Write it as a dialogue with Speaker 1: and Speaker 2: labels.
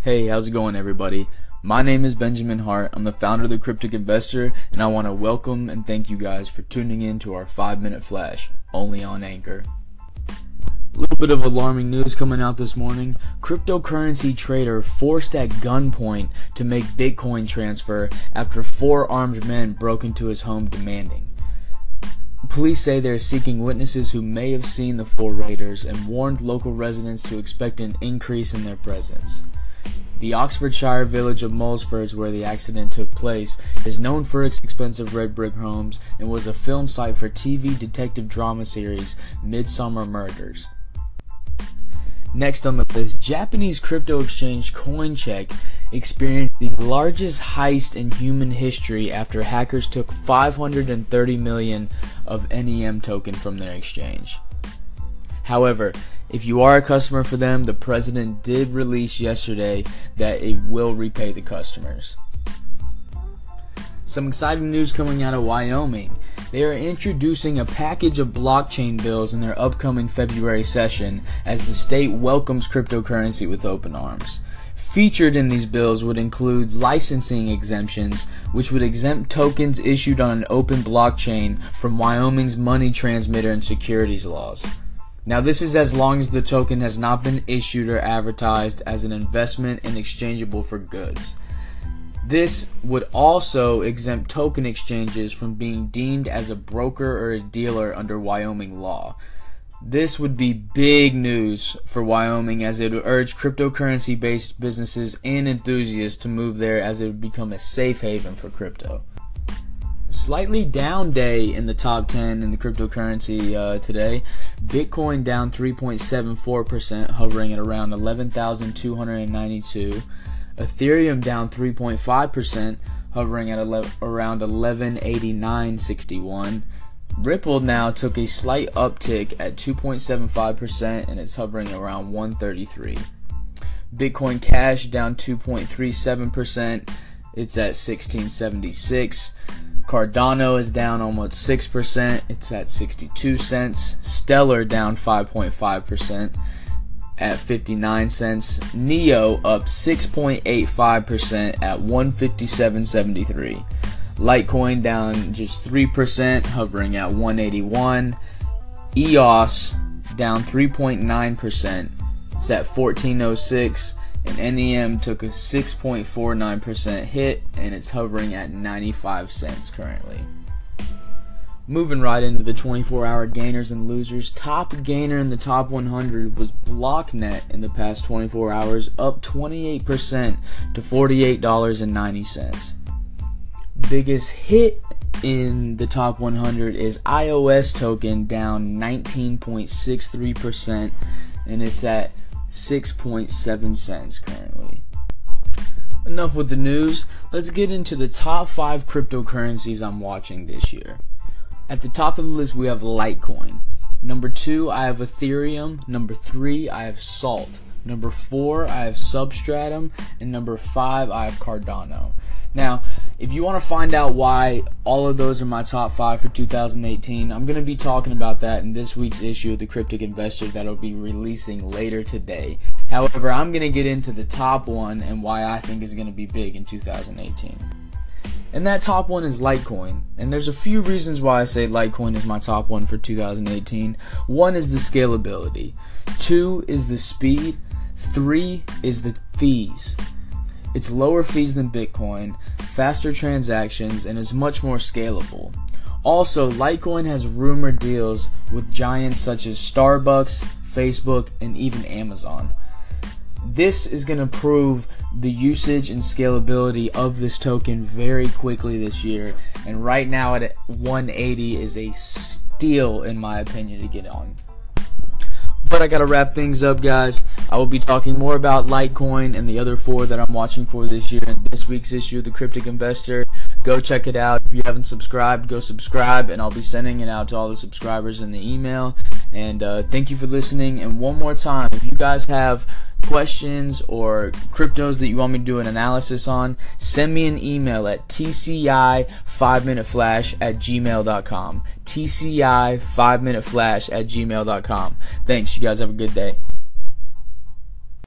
Speaker 1: Hey, how's it going, everybody? My name is Benjamin Hart. I'm the founder of the Cryptic Investor, and I want to welcome and thank you guys for tuning in to our 5 minute flash, only on Anchor. A little bit of alarming news coming out this morning. Cryptocurrency trader forced at gunpoint to make Bitcoin transfer after four armed men broke into his home demanding. Police say they're seeking witnesses who may have seen the four raiders and warned local residents to expect an increase in their presence. The Oxfordshire village of Moulsford, where the accident took place, is known for its expensive red brick homes and was a film site for TV detective drama series Midsomer Murders. Next on the list, Japanese crypto exchange CoinCheck experienced the largest heist in human history after hackers took 530 million of NEM token from their exchange. However, if you are a customer for them, the president did release yesterday that it will repay the customers. Some exciting news coming out of Wyoming. They are introducing a package of blockchain bills in their upcoming February session as the state welcomes cryptocurrency with open arms. Featured in these bills would include licensing exemptions, which would exempt tokens issued on an open blockchain from Wyoming's money transmitter and securities laws. Now, this is as long as the token has not been issued or advertised as an investment and exchangeable for goods. This would also exempt token exchanges from being deemed as a broker or a dealer under Wyoming law. This would be big news for Wyoming as it would urge cryptocurrency based businesses and enthusiasts to move there as it would become a safe haven for crypto. Slightly down day in the top 10 in the cryptocurrency uh, today. Bitcoin down 3.74%, hovering at around 11,292. Ethereum down 3.5%, hovering at 11, around 1189.61. Ripple now took a slight uptick at 2.75% and it's hovering around 133. Bitcoin Cash down 2.37%, it's at 1676. Cardano is down almost 6%, it's at 62 cents. Stellar down 5.5% at 59 cents. Neo up 6.85% at 157.73. Litecoin down just 3%, hovering at 181. EOS down 3.9%. It's at 1406 and NEM took a 6.49% hit and it's hovering at 95 cents currently. Moving right into the 24 hour gainers and losers, top gainer in the top 100 was Blocknet in the past 24 hours, up 28% to $48.90. Biggest hit in the top 100 is iOS token down 19.63%, and it's at 6.7 cents currently. Enough with the news. Let's get into the top 5 cryptocurrencies I'm watching this year. At the top of the list, we have Litecoin. Number 2, I have Ethereum. Number 3, I have Salt. Number 4, I have Substratum. And number 5, I have Cardano. Now, if you want to find out why all of those are my top five for 2018, I'm going to be talking about that in this week's issue of the Cryptic Investor that'll be releasing later today. However, I'm going to get into the top one and why I think is going to be big in 2018. And that top one is Litecoin. And there's a few reasons why I say Litecoin is my top one for 2018. One is the scalability, two is the speed, three is the fees. It's lower fees than Bitcoin, faster transactions, and is much more scalable. Also, Litecoin has rumored deals with giants such as Starbucks, Facebook, and even Amazon. This is going to prove the usage and scalability of this token very quickly this year, and right now at 180 is a steal in my opinion to get on. But I gotta wrap things up, guys. I will be talking more about Litecoin and the other four that I'm watching for this year in this week's issue of the Cryptic Investor. Go check it out. If you haven't subscribed, go subscribe, and I'll be sending it out to all the subscribers in the email. And uh, thank you for listening. And one more time, if you guys have questions or cryptos that you want me to do an analysis on, send me an email at tci5minuteflash at gmail.com. tci5minuteflash at gmail.com. Thanks. You guys have a good day.